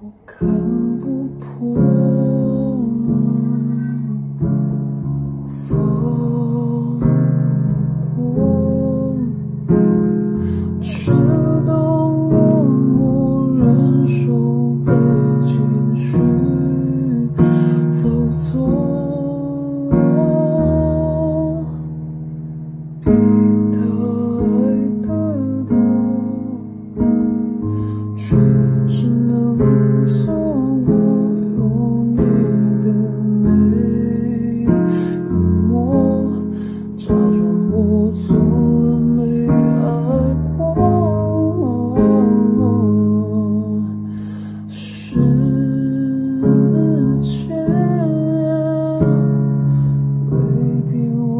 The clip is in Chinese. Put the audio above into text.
我看不破，放过，只能默默忍受被情绪操纵，比他爱的多。却只能。告诉我，有你的美。有梦，假装我从来没爱过。时间。没听过。